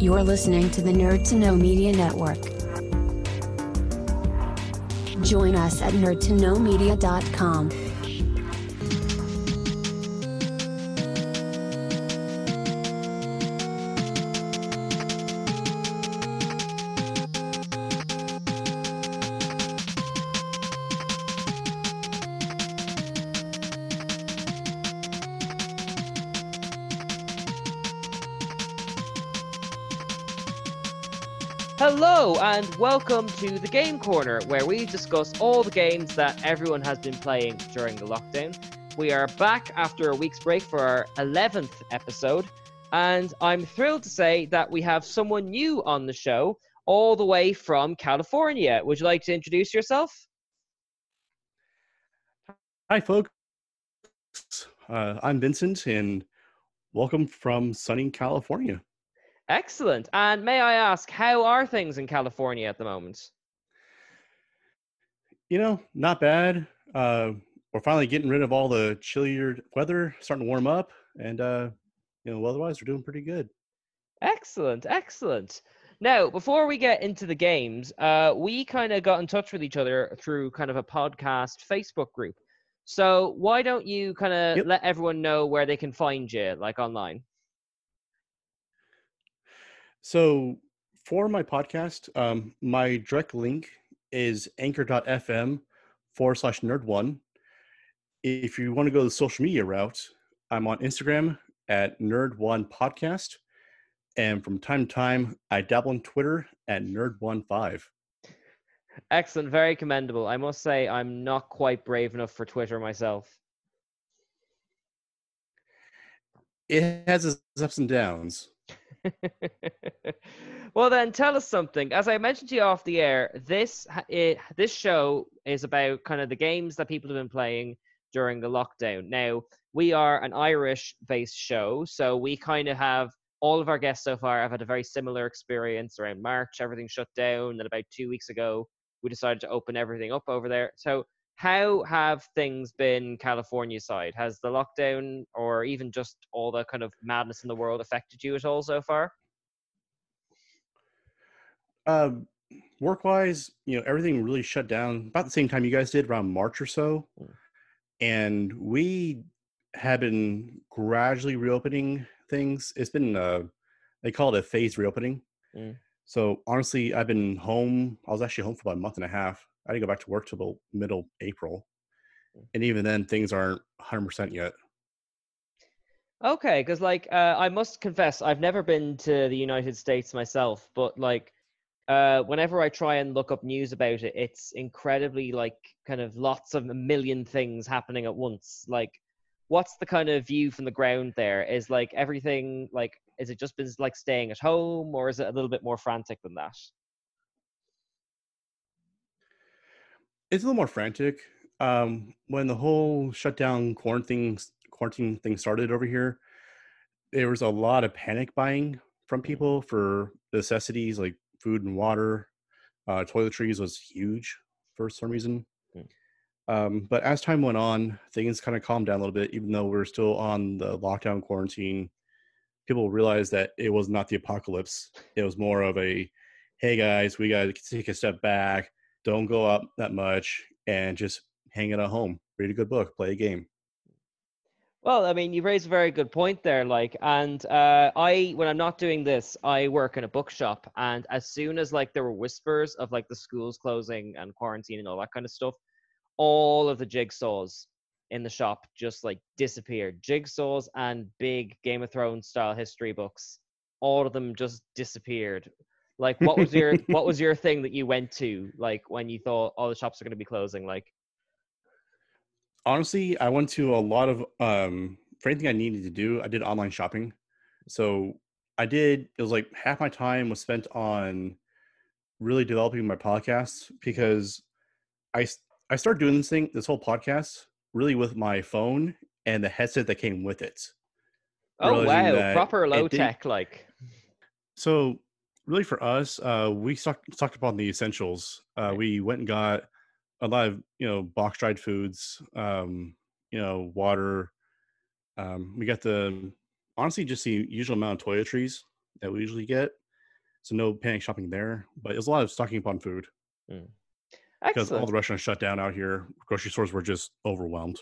You're listening to the Nerd to Know Media Network. Join us at nerdtoknowmedia.com. and welcome to the Game Corner, where we discuss all the games that everyone has been playing during the lockdown. We are back after a week's break for our 11th episode, and I'm thrilled to say that we have someone new on the show, all the way from California. Would you like to introduce yourself? Hi, folks. Uh, I'm Vincent, and welcome from sunny California. Excellent. And may I ask, how are things in California at the moment? You know, not bad. Uh, we're finally getting rid of all the chillier weather, starting to warm up, and uh, you know, otherwise we're doing pretty good. Excellent, excellent. Now, before we get into the games, uh, we kind of got in touch with each other through kind of a podcast Facebook group. So why don't you kind of Yep. let everyone know where they can find you, like online? So, for my podcast, um, my direct link is anchor.fm forward slash nerd one. If you want to go the social media route, I'm on Instagram at nerd one podcast. And from time to time, I dabble on Twitter at nerd one five. Excellent, very commendable. I must say, I'm not quite brave enough for Twitter myself. It has its ups and downs. well, then tell us something. As I mentioned to you off the air, this it, this show is about kind of the games that people have been playing during the lockdown. Now, we are an Irish-based show, so we kind of have all of our guests so far have had a very similar experience around March. Everything shut down, and about two weeks ago, we decided to open everything up over there. So, how have things been California side? Has the lockdown or even just all the kind of madness in the world affected you at all so far? Um, work wise, you know, everything really shut down about the same time you guys did, around March or so. Mm. And we have been gradually reopening things. It's been, uh, they call it a phased reopening. Mm. So honestly, I've been home. I was actually home for about a month and a half. I didn't go back to work till the middle April. Mm. And even then, things aren't 100% yet. Okay, because like uh, I must confess, I've never been to the United States myself, but like uh, whenever I try and look up news about it, it's incredibly like kind of lots of a million things happening at once. Like, what's the kind of view from the ground there? Is like everything like is it just been like staying at home, or is it a little bit more frantic than that? It's a little more frantic. Um, when the whole shutdown quarantine quarantine thing started over here, there was a lot of panic buying from people for necessities like food and water. Uh, toiletries was huge for some reason. Mm. Um, but as time went on, things kind of calmed down a little bit. Even though we're still on the lockdown quarantine, people realized that it was not the apocalypse. It was more of a, hey guys, we got to take a step back don't go out that much and just hang it at home read a good book play a game Well, I mean, you raise a very good point there. Like, and uh, I, when I'm not doing this, I work in a bookshop, and as soon as like there were whispers of like the schools closing and quarantine and all that kind of stuff, all of the jigsaws in the shop just like disappeared. Jigsaws and big Game of Thrones style history books, all of them just disappeared. Like, what was your what was your thing that you went to like when you thought all the shops are going to be closing? Like, honestly i went to a lot of um for anything i needed to do i did online shopping so i did it was like half my time was spent on really developing my podcast because I I started doing this thing this whole podcast really with my phone and the headset that came with it oh wow, proper low tech, like. So, really, for us, uh, we talked talked about the essentials. Uh. We went and got a lot of you know box dried foods, um, you know, water. Um, we got the honestly just the usual amount of toiletries that we usually get. so no panic shopping there. But it was a lot of stocking up on food because all the restaurants shut down out here. Grocery stores were just overwhelmed.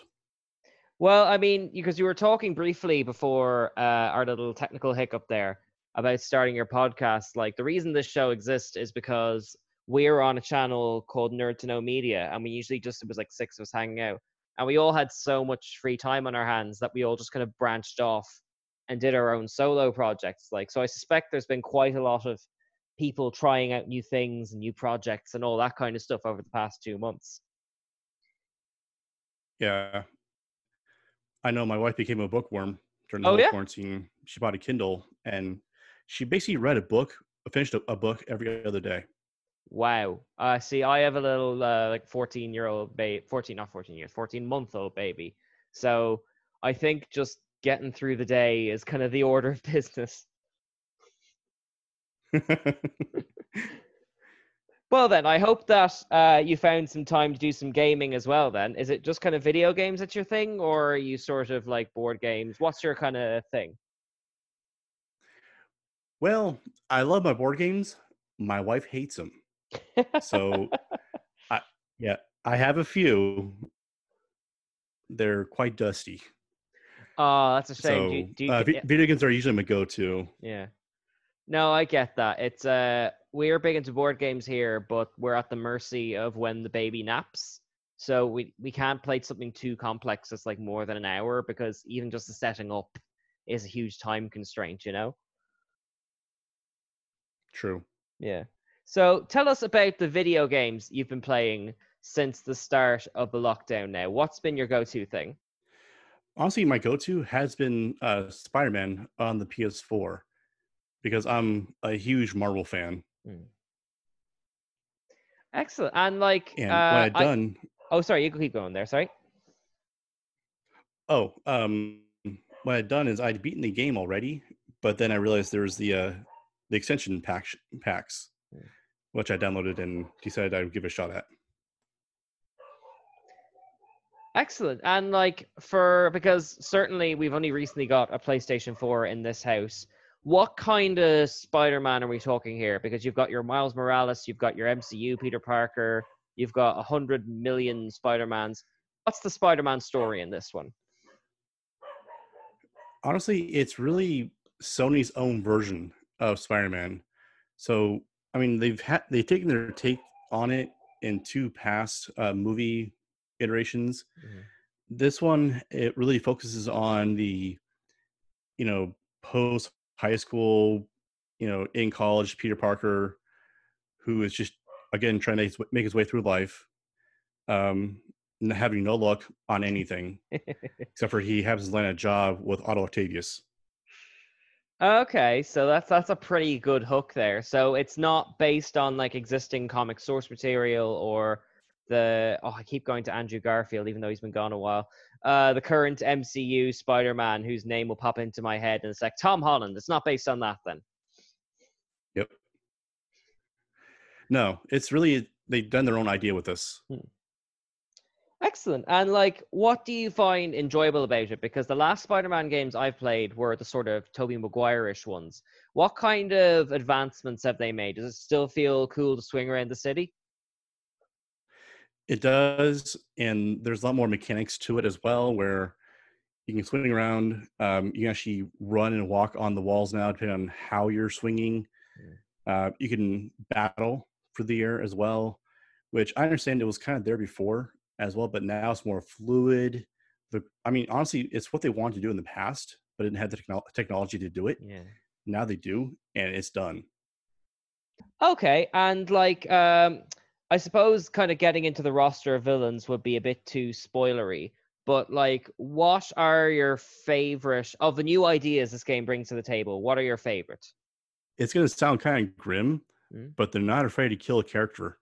Well, I mean, because you were talking briefly before uh, our little technical hiccup there about starting your podcast. Like the reason this show exists is because we're on a channel called Nerd to Know Media, and we usually just it was like six of us hanging out, and we all had so much free time on our hands that we all just kind of branched off and did our own solo projects. Like, so I suspect there's been quite a lot of people trying out new things and new projects and all that kind of stuff over the past two months. Yeah. I know my wife became a bookworm during the Oh, whole yeah? quarantine. She bought a Kindle and she basically read a book, finished a, a book every other day. Wow. Uh, see, I have a little uh, like 14 year old baby, 14, not 14 years, 14 month old baby. So I think just getting through the day is kind of the order of business. Well, then, I hope that uh, you found some time to do some gaming as well. Then, is it just kind of video games that's your thing, or are you sort of like board games? What's your kind of thing? Well, I love my board games. My wife hates them. So, I, yeah, I have a few. They're quite dusty. oh, that's a shame. So, do you, do you, uh, get- video games are usually my go-to. Yeah. No, I get that. It's uh we're big into board games here, but we're at the mercy of when the baby naps. So we we can't play something too complex that's like more than an hour because even just the setting up is a huge time constraint, you know? True. Yeah. So tell us about the video games you've been playing since the start of the lockdown now. What's been your go-to thing? Honestly, my go-to has been uh, Spider-Man on the PS4 because I'm a huge Marvel fan. Excellent. And like And uh, when I'd I- done, oh sorry, you can keep going there, sorry. oh, um, what I'd done is I'd beaten the game already, but then I realized there was the uh, the extension pack packs, which I downloaded and decided I would give a shot at. Excellent. And like for because certainly we've only recently got a PlayStation 4 in this house. What kind of Spider-Man are we talking here? Because you've got your Miles Morales, you've got your MCU Peter Parker, you've got a hundred million Spider-Mans. What's the Spider-Man story in this one? honestly, it's really Sony's own version of Spider-Man. So, I mean, they've had they've taken their take on it in two past uh, movie iterations. This one it really focuses on the, you know, post high school, you know, in college Peter Parker, who is just again trying to make his way through life, um, having no luck on anything except for he happens to land a job with Otto Octavius. Okay, so that's that's a pretty good hook there. So it's not based on like existing comic source material or the oh I keep going to Andrew Garfield even though he's been gone a while. Uh the current MCU Spider-Man whose name will pop into my head and it's like Tom Holland. It's not based on that then. Yep. No, it's really they've done their own idea with this. Excellent. And like what do you find enjoyable about it? Because the last Spider-Man games I've played were the sort of Tobey Maguire-ish ones. What kind of advancements have they made? Does it still feel cool to swing around the city? It does, and there's a lot more mechanics to it as well, where you can swing around. Um, you can actually run and walk on the walls now, depending on how you're swinging. Uh, you can battle for the air as well, which I understand it was kind of there before as well, but now it's more fluid. The, I mean, honestly, it's what they wanted to do in the past, but didn't have the techno- technology to do it. Yeah. Now they do, and it's done. Okay, and like um I suppose kind of getting into the roster of villains would be a bit too spoilery, but like what are your favorite of the new ideas this game brings to the table? What are your favorites? It's going to sound kind of grim, Mm. but they're not afraid to kill a character.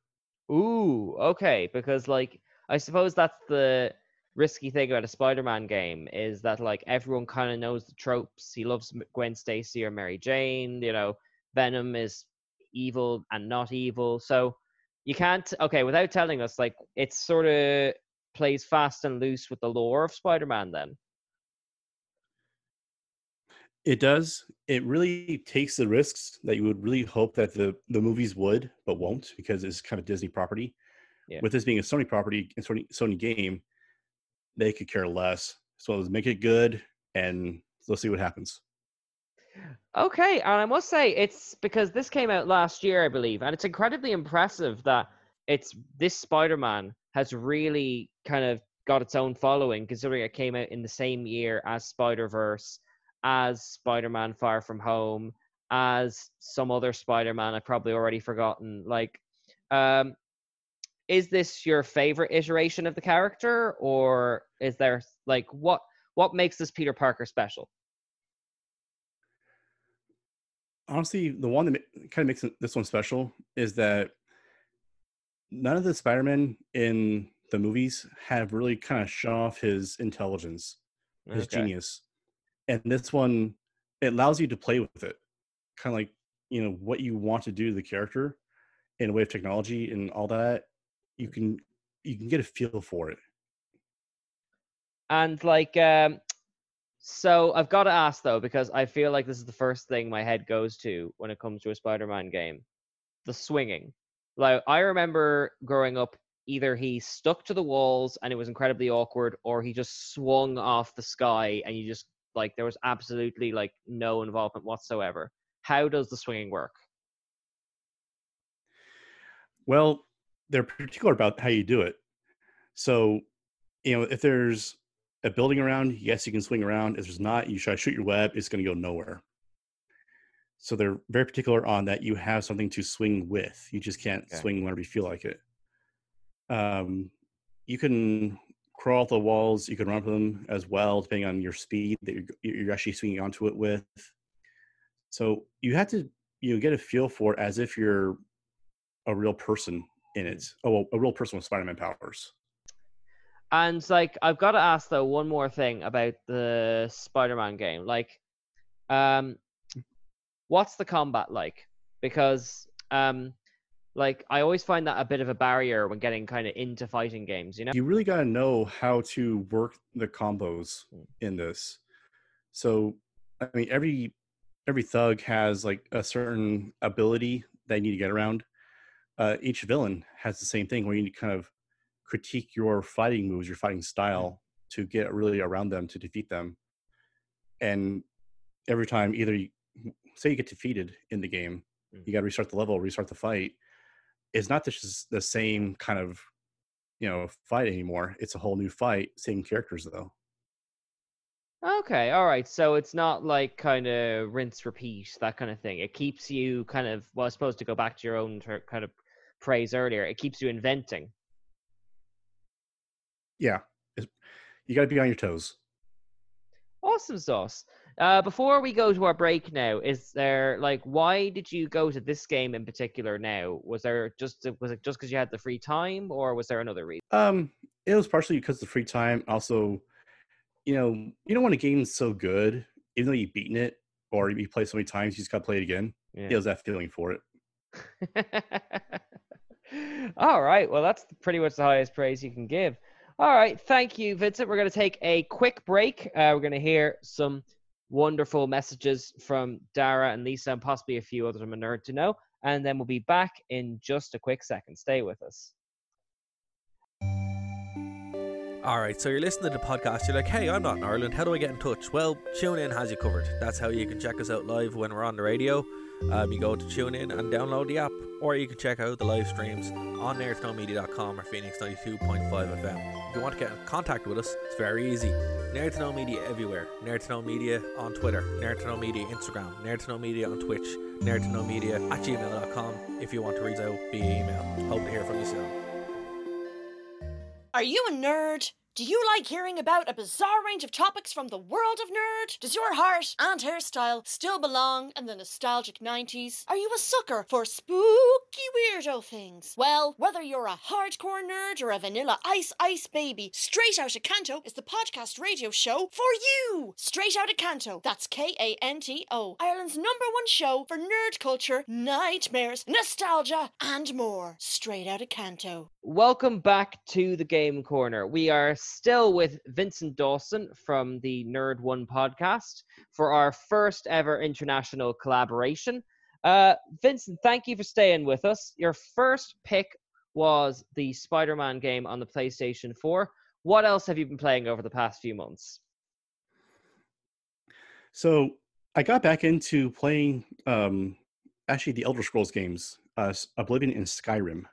Ooh, okay, because like I suppose that's the risky thing about a Spider-Man game is that like everyone kind of knows the tropes. He loves Gwen Stacy or Mary Jane, you know, Venom is evil and not evil. So you can't okay, without telling us like it's sort of plays fast and loose with the lore of Spider-Man then. It does. It really takes the risks that you would really hope that the the movies would, but won't because it's kind of Disney property. Yeah. With this being a Sony property and Sony Sony game, they could care less. So let's make it good and let's see what happens. Okay, and I must say it's because this came out last year, I believe, and it's incredibly impressive that it's this Spider-Man has really kind of got its own following, considering it came out in the same year as Spider-Verse, as Spider-Man Far From Home, as some other Spider-Man I've probably already forgotten. Like, um, is this your favorite iteration of the character, or is there like what what makes this Peter Parker special? honestly, the one that kind of makes this one special is that none of the Spider-Man in the movies have really kind of shown off his intelligence, his Okay. genius, and this one it allows you to play with it, kind of like you know what you want to do to the character in a way of technology and all that. You can you can get a feel for it. And like, um, so I've got to ask though, because I feel like this is the first thing my head goes to when it comes to a Spider-Man game: the swinging. Like I remember growing up, either he stuck to the walls and it was incredibly awkward, or he just swung off the sky and you just like there was absolutely like no involvement whatsoever. How does the swinging work? Well, they're particular about how you do it. So, you know, if there's a building around, yes, you can swing around. If there's not, you try to shoot your web, it's going to go nowhere. So they're very particular on that you have something to swing with. You just can't Okay. swing whenever you feel like it. Um, you can crawl up the walls. You can run up them as well, depending on your speed that you're, you're actually swinging onto it with. So you have to you know, get a feel for it as if you're a real person in it. Oh, a real person with Spider-Man powers. And like, I've got to ask though one more thing about the Spider-Man game. Like, um, what's the combat like? Because um, like I always find that a bit of a barrier when getting kind of into fighting games. You know? You really got to know how to work the combos in this. So, I mean, every every thug has like a certain ability they need to get around. Uh, each villain has the same thing where you need to kind of critique your fighting moves, your fighting style to get really around them to defeat them. And every time, either you, say you get defeated in the game, Mm. you got to restart the level, restart the fight. It's not just the same kind of you know fight anymore. It's a whole new fight, same characters though. Okay, all right. So it's not like kind of rinse repeat that kind of thing. It keeps you kind of well, I suppose to go back to your own ter- kind of phrase earlier. It keeps you inventing. Yeah, you got to be on your toes. Awesome sauce. Uh, before we go to our break now, is there like why did you go to this game in particular? Now, was there just was it just because you had the free time, or was there another reason? Um, it was partially because of the free time. Also, you know, you don't want a game so good, even though you've beaten it or you play so many times, you just got to play it again. Yeah. It was that feeling for it. All right. Well, that's pretty much the highest praise you can give. All right. Thank you, Vincent. We're going to take a quick break. Uh, we're going to hear some wonderful messages from Dara and Lisa and possibly a few others from a nerd to know. And then we'll be back in just a quick second. Stay with us. All right, so you're listening to the podcast. You're like, hey, I'm not in Ireland. How do I get in touch? Well, TuneIn has you covered. That's how you can check us out live when we're on the radio. Um, you go to tune in and download the app, or you can check out the live streams on nerdtoknowmedia.com or Phoenix 92.5 FM. If you want to get in contact with us, it's very easy. Nerd to Know Media everywhere. Nerd to Know Media on Twitter. Nerd to Know Media Instagram. Nerd to Know Media on Twitch. Nerd to Know Media at gmail.com if you want to reach out via email. Hope to hear from you soon. Are you a nerd? Do you like hearing about a bizarre range of topics from the world of nerd? Does your heart and hairstyle still belong in the nostalgic 90s? Are you a sucker for spooky weirdo things? Well, whether you're a hardcore nerd or a vanilla ice ice baby, Straight Outta Kanto is the podcast radio show for you! Straight Outta Kanto, that's K A N T O, Ireland's number one show for nerd culture, nightmares, nostalgia, and more. Straight Outta Kanto. Welcome back to the Game Corner. We are still with Vincent Dawson from the Nerd One podcast for our first ever international collaboration. Uh, Vincent, thank you for staying with us. Your first pick was the Spider Man game on the PlayStation 4. What else have you been playing over the past few months? So I got back into playing um, actually the Elder Scrolls games, uh, Oblivion and Skyrim.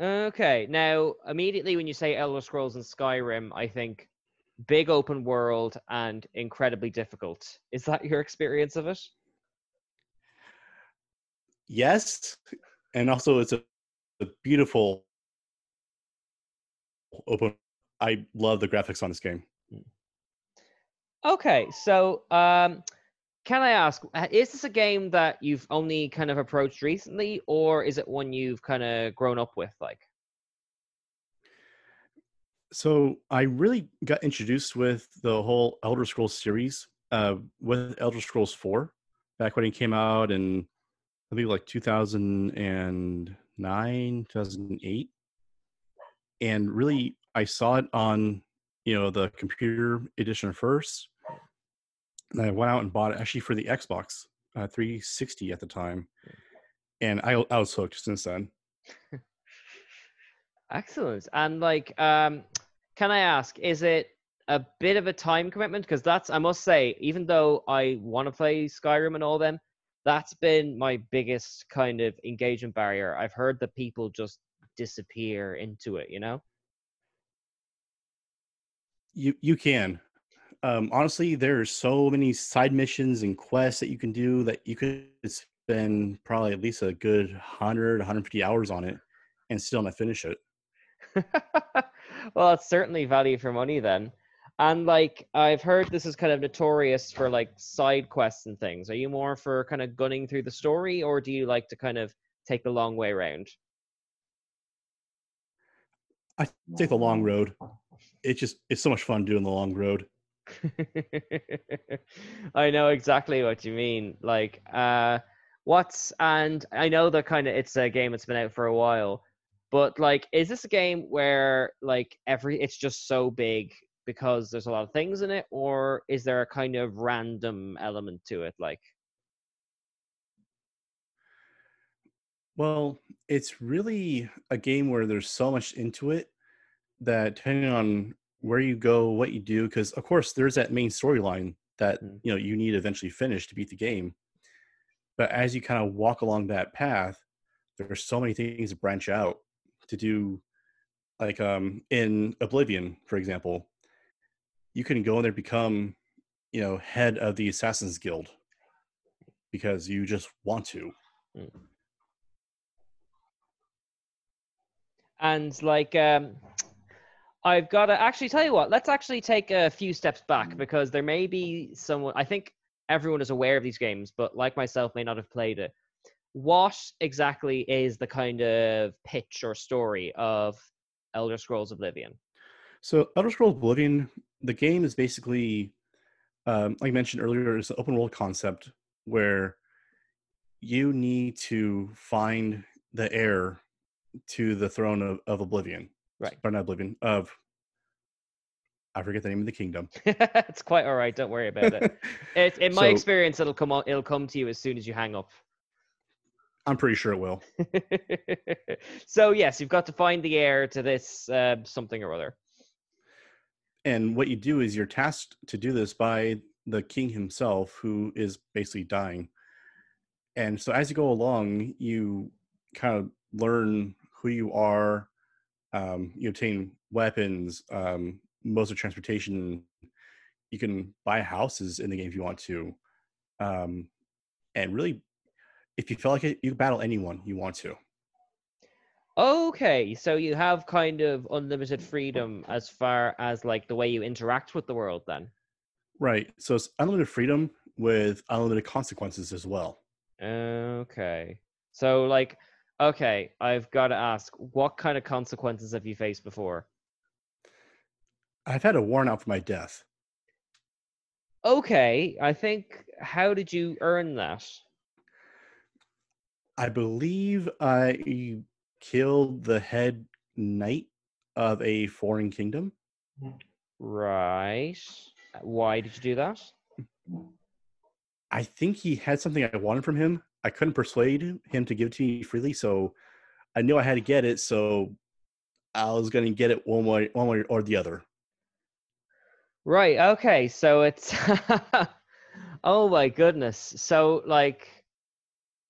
Okay, now immediately when you say Elder Scrolls and Skyrim, I think big open world and incredibly difficult. Is that your experience of it? Yes, and also it's a, a beautiful open. I love the graphics on this game. Okay, so um, can I ask, uh, is this a game that you've only kind of approached recently, or is it one you've kind of grown up with? Like, So I really got introduced with the whole Elder Scrolls series uh, with Elder Scrolls 4 back when it came out in I think like 2009, 2008. And really I saw it on, you know, the computer edition first. And I went out and bought it actually for the Xbox uh, 360 at the time. And I, I was hooked since then. excellent. And like, um, can I ask, is it a bit of a time commitment? Because that's, I must say, even though I want to play Skyrim and all them, that's been my biggest kind of engagement barrier. I've heard that people just disappear into it, you know? You you can. Um, honestly, are so many side missions and quests that you can do that you could spend probably at least a good 100, 150 hours on it and still not finish it. well, it's certainly value for money then. And like I've heard this is kind of notorious for like side quests and things. Are you more for kind of gunning through the story or do you like to kind of take the long way around? I take the long road. It's just it's so much fun doing the long road. I know exactly what you mean. Like, uh, what's and I know that kind of it's a game that's been out for a while, but like, is this a game where like every it's just so big because there's a lot of things in it, or is there a kind of random element to it? Like, Well, it's really a game where there's so much into it that depending on where you go, what you do, because of course there's that main storyline that Mm. you know you need to eventually finish to beat the game. But as you kind of walk along that path, there's so many things to branch out to do. Like um, in Oblivion, for example, you can go in there become, you know, head of the Assassins Guild because you just want to. and like, um, I've got to actually tell you what. Let's actually take a few steps back because there may be someone. I think everyone is aware of these games, but like myself, may not have played it. What exactly is the kind of pitch or story of Elder Scrolls Oblivion? So Elder Scrolls Oblivion, the game is basically, um, like I mentioned earlier, it's an open world concept where you need to find the heir to the throne of, of Oblivion. Right. But not Oblivion, of, I forget the name of the kingdom. it's quite all right. Don't worry about it. it in my So- experience, it'll come. o- It'll come to you as soon as you hang up. I'm pretty sure it will. so yes, you've got to find the heir to this uh, something or other. And what you do is you're tasked to do this by the king himself, who is basically dying. And so as you go along, you kind of learn who you are. Um, you obtain weapons, um, modes of transportation. You can buy houses in the game if you want to. Um, and really, if you feel like it, you can battle anyone you want to. Okay, so you have kind of unlimited freedom as far as like the way you interact with the world. Then. Right. So it's unlimited freedom with unlimited consequences as well. Okay. So like, okay, I've got to ask, what kind of consequences have you faced before? I've had a warrant out for my death. Okay, I think. How did you earn that? I believe I killed the head knight of a foreign kingdom. Right. Why did you do that? I think he had something I wanted from him. I couldn't persuade him to give it to me freely, so I knew I had to get it. So I was going to get it one way, one way or the other. Right. Okay. So it's oh my goodness. So like,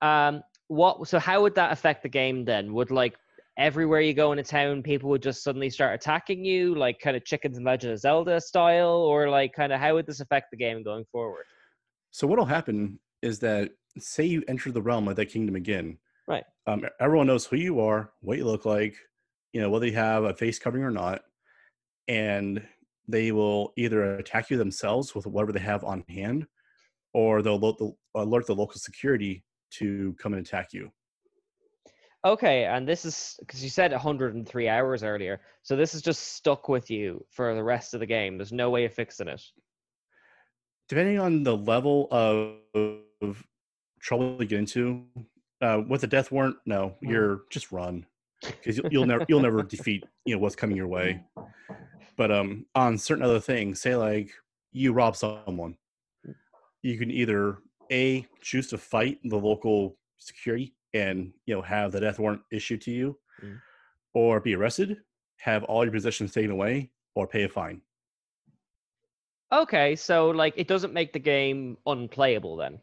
um, what? So how would that affect the game then? Would like everywhere you go in a town, people would just suddenly start attacking you, like kind of chickens and Legend of Zelda style, or like kind of how would this affect the game going forward? So what'll happen is that say you enter the realm of that kingdom again. Right. Um, everyone knows who you are, what you look like, you know, whether you have a face covering or not, and they will either attack you themselves with whatever they have on hand, or they'll lo- alert the local security to come and attack you. Okay, and this is because you said 103 hours earlier, so this is just stuck with you for the rest of the game. There's no way of fixing it. Depending on the level of trouble you get into, uh, with a death warrant, no, Mm. you're just run because you'll, you'll never you'll never defeat you know what's coming your way. But um, on certain other things, say like you rob someone, you can either a choose to fight the local security and you know have the death warrant issued to you, Mm. or be arrested, have all your possessions taken away, or pay a fine. Okay, so like it doesn't make the game unplayable then.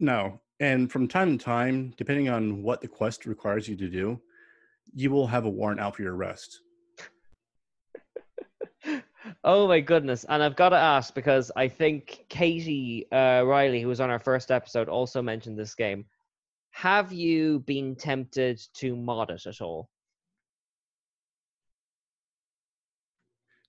No. And from time to time, depending on what the quest requires you to do, you will have a warrant out for your arrest. oh my goodness. And I've got to ask because I think Katie uh, Riley, who was on our first episode, also mentioned this game. Have you been tempted to mod it at all?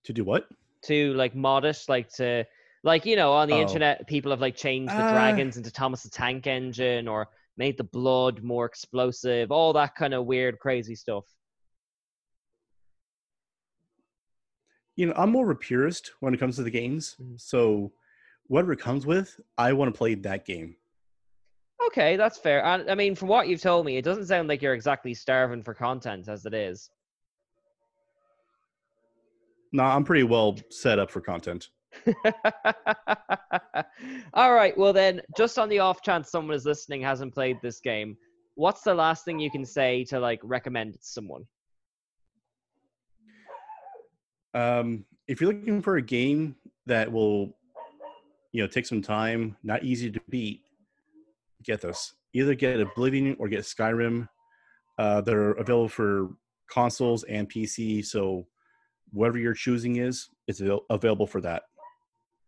To do what? To like mod it, like to like you know on the Oh. internet, people have like changed the Uh. dragons into Thomas the Tank Engine or made the blood more explosive, all that kind of weird, crazy stuff. You know, I'm more of a purist when it comes to the games. Mhm. So whatever it comes with, I want to play that game. Okay, that's fair. And I mean, from what you've told me, it doesn't sound like you're exactly starving for content as it is. No, I'm pretty well set up for content. All right. Well, then, just on the off chance someone is listening hasn't played this game, what's the last thing you can say to like recommend someone? Um, if you're looking for a game that will, you know, take some time, not easy to beat, get this. Either get Oblivion or get Skyrim. Uh, they're available for consoles and PC. So whatever you're choosing is, it's available for that.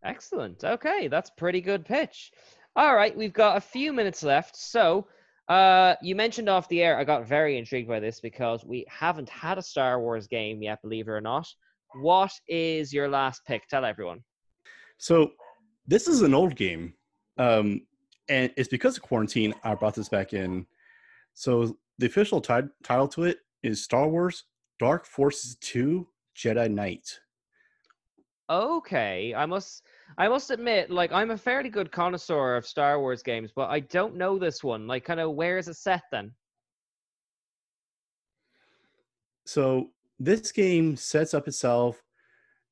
Excellent. Okay, that's pretty good pitch. All right, we've got a few minutes left. So, uh, you mentioned off the air, I got very intrigued by this because we haven't had a Star Wars game yet, believe it or not. What is your last pick? Tell everyone. So this is an old game, um, and it's because of quarantine I brought this back in. So the official ti- title to it is Star Wars Dark Forces Two Jedi Knight. Okay, I must I must admit, like I'm a fairly good connoisseur of Star Wars games, but I don't know this one. Like kind of where is it set then? So this game sets up itself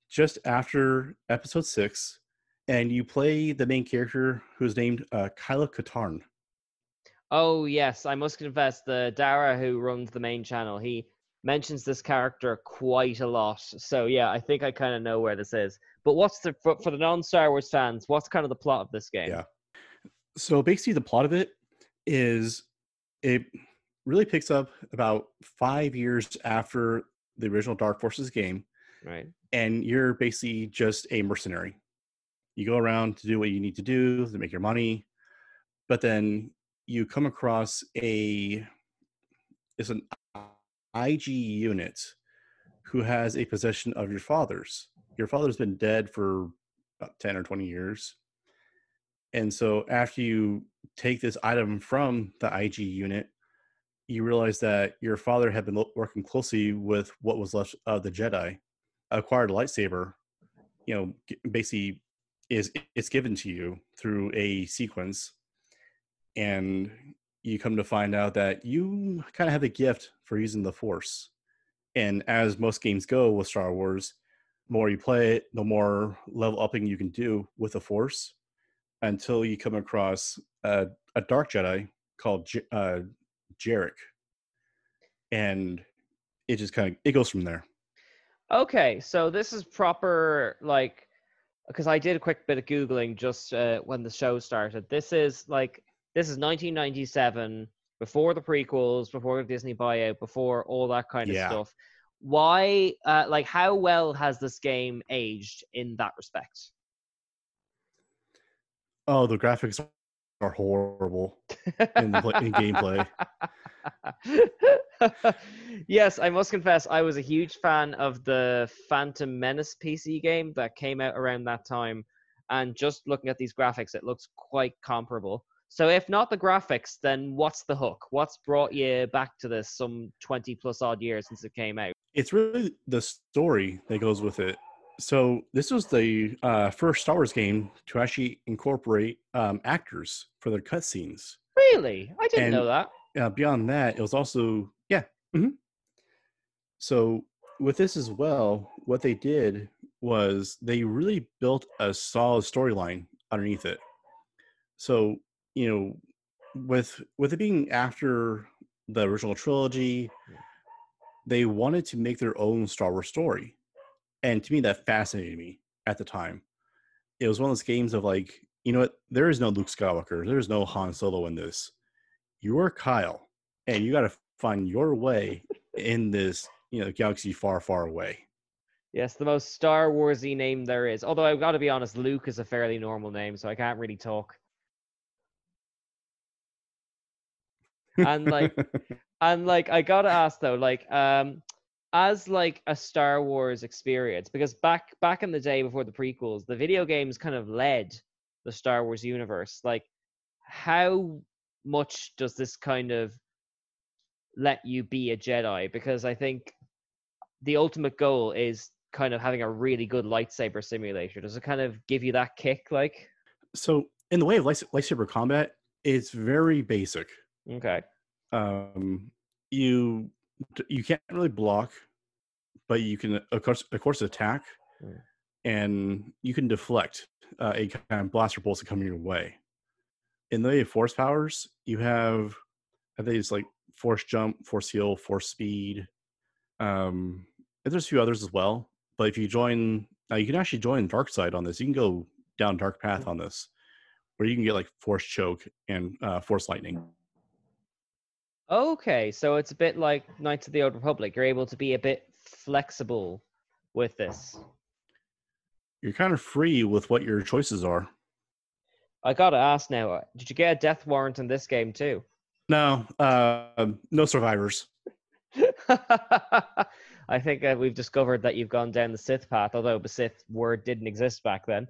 just after Episode Six, and you play the main character who's named uh, Kyle Katarn. Oh yes, I must confess the Dara who runs the main channel, he mentions this character quite a lot. So yeah, I think I kind of know where this is. But what's the for, for the non-Star Wars fans, what's kind of the plot of this game? Yeah. So basically, the plot of it is it really picks up about five years after the original Dark Forces game, Right. and you're basically just a mercenary. You go around to do what you need to do to make your money, but then you come across a it's an IG unit who has a possession of your father's. Your father's been dead for about 10 or 20 years. And so after you take this item from the IG unit, you realize that your father had been working closely with what was left of the Jedi, acquired a lightsaber, you know, basically is it's given to you through a sequence and you come to find out that you kind of have a gift for using the force And as most games go with Star Wars, the more you play it, the more level upping you can do with the Force until you come across a, a Dark Jedi called J- uh, Jerec. And it just kind of it goes from there. Okay, so this is proper like because I did a quick bit of googling just uh, when the show started. This is like this is 1997, before the prequels, before the Disney buyout, before all that kind of Yeah. stuff. Why, uh, like, how well has this game aged in that respect? Oh, the graphics are horrible in, play- in gameplay. yes, I must confess, I was a huge fan of the Phantom Menace PC game that came out around that time. And just looking at these graphics, it looks quite comparable. So, if not the graphics, then what's the hook? What's brought you back to this some 20 plus odd years since it came out? It's really the story that goes with it. So this was the uh, first Star Wars game to actually incorporate um, actors for their cutscenes. Really? I didn't And- know that. uh, beyond that, it was also yeah. mhm. So with this as well, what they did was they really built a solid storyline underneath it. So you know, with with it being after the original trilogy, they wanted to make their own Star Wars story, and to me, that fascinated me at the time. It was one of those games of like, you know what? There is no Luke Skywalker. There is no Han Solo in this you're Kyle, and you got to find your way in this, you know, galaxy far, far away. Yes, the most Star Warsy name there is. Although I've got to be honest, Luke is a fairly normal name, so I can't really talk. And like, and like, I gotta ask though, like, um, as like a Star Wars experience, because back back in the day before the prequels, the video games kind of led the Star Wars universe. Like, how much does this kind of let you be a Jedi? Because I think the ultimate goal is kind of having a really good lightsaber simulator. Does it kind of give you that kick? Like, so, in the way of lights- lightsaber combat, it's very basic. Okay, Um, you you can't really block, but you can, of course, of course, attack, Mm. and you can deflect uh, a kind of blaster bolts that come your way. In the force powers, you have, I think it's like force jump, force heal, force speed. Um, and there's a few others as well. But if you join, now you can actually join dark side on this. You can go down dark path on this, where you can get like force choke and uh, force lightning. Okay. So it's a bit like Knights of the Old Republic. You're able to be a bit flexible with this. You're kind of free with what your choices are. I gotta ask now. uh, Did you get a death warrant in this game too? No, uh, no survivors. I think uh, we've discovered that you've gone down the Sith path, although the Sith word didn't exist back then.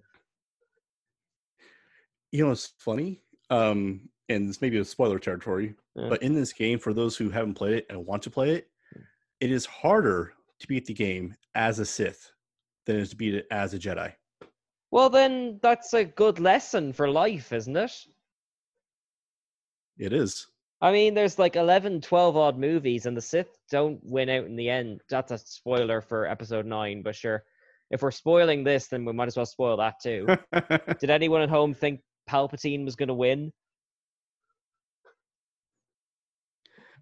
You know, it's funny, um, and this may be a spoiler territory, Yeah. but in this game, for those who haven't played it and want to play it, hmm. it is harder to beat the game as a Sith than it is to beat it as a Jedi. Well, then that's a good lesson for life, isn't it? It is. I mean, there's like 11, 12 odd movies, and the Sith don't win out in the end. That's a spoiler for episode 9, but sure. If we're spoiling this, then we might as well spoil that too. Did anyone at home think Palpatine was going to win?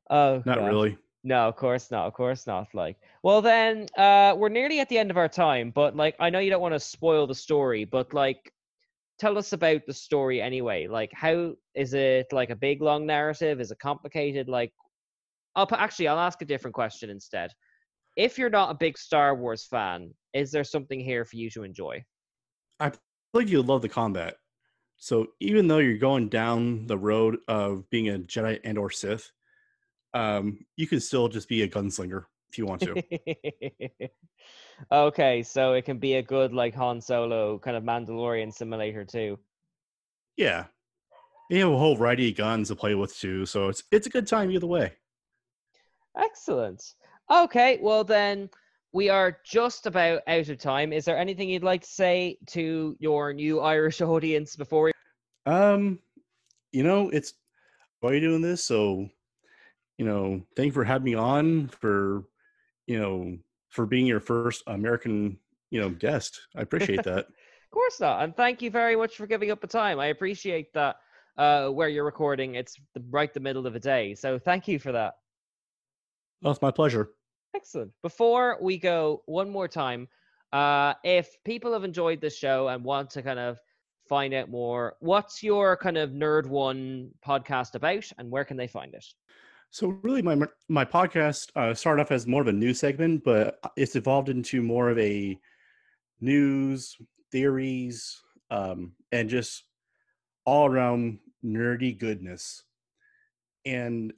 Oh, Not God. really. No, of course not. Of course not. Like, well, then uh, we're nearly at the end of our time, but like, I know you don't want to spoil the story, but like, tell us about the story anyway. Like, how is it like a big long narrative? Is it complicated? Like, I'll put, actually, I'll ask a different question instead. If you're not a big Star Wars fan, is there something here for you to enjoy? I think you love the combat. So even though you're going down the road of being a Jedi and or Sith, um, you can still just be a gunslinger if you want to. okay, so it can be a good like Han Solo kind of Mandalorian simulator too. yeah. You have a whole variety of guns to play with too, so it's it's a good time either way. Excellent. Okay, well then we are just about out of time. Is there anything you'd like to say to your new Irish audience before we Um, you know, it's why are you doing this? So, you know, thank you for having me on for you know, for being your first American, you know, guest. I appreciate that. Of course not. And thank you very much for giving up the time. I appreciate that uh, where you're recording. It's the, right the middle of the day. So thank you for that. Well, it's my pleasure. Excellent. Before we go one more time, uh, if people have enjoyed this show and want to kind of find out more, what's your kind of Nerd One podcast about and where can they find it? So really, my my podcast uh, started off as more of a news segment, but it's evolved into more of a news theories um, and just all around nerdy goodness. And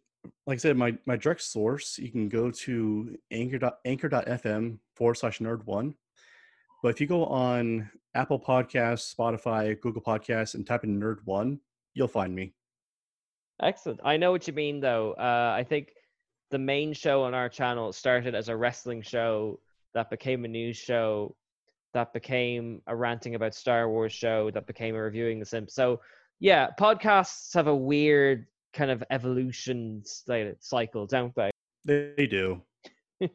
like I said, my my direct source you can go to anchor anchor.fm forward slash nerd one. But if you go on Apple Podcasts, Spotify, Google Podcasts, and type in nerd one, you'll find me. Excellent. I know what you mean, though. Uh, I think the main show on our channel started as a wrestling show that became a news show that became a ranting about Star Wars show that became a reviewing The Sims. So, yeah, podcasts have a weird kind of evolution cycle, don't they? They do.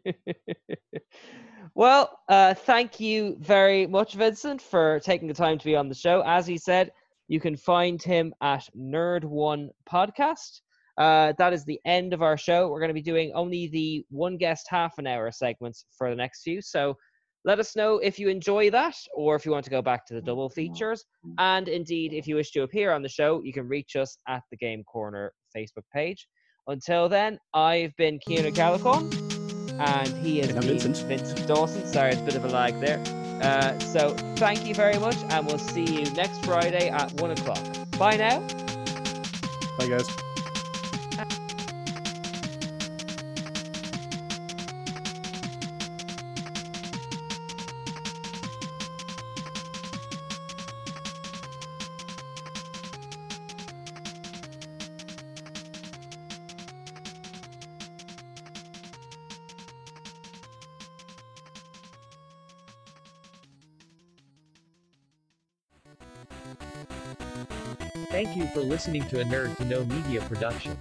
well, uh, thank you very much, Vincent, for taking the time to be on the show. As he said, you can find him at Nerd One Podcast. Uh, that is the end of our show. We're going to be doing only the one guest half an hour segments for the next few. So let us know if you enjoy that or if you want to go back to the double features. And indeed, if you wish to appear on the show, you can reach us at the Game Corner Facebook page. Until then, I've been Keanu Calicon, and he is Vincent. Vincent Dawson. Sorry, it's a bit of a lag there. Uh, so thank you very much, and we'll see you next Friday at one o'clock. Bye now. Bye, guys. For listening to a Nerd to Know Media production.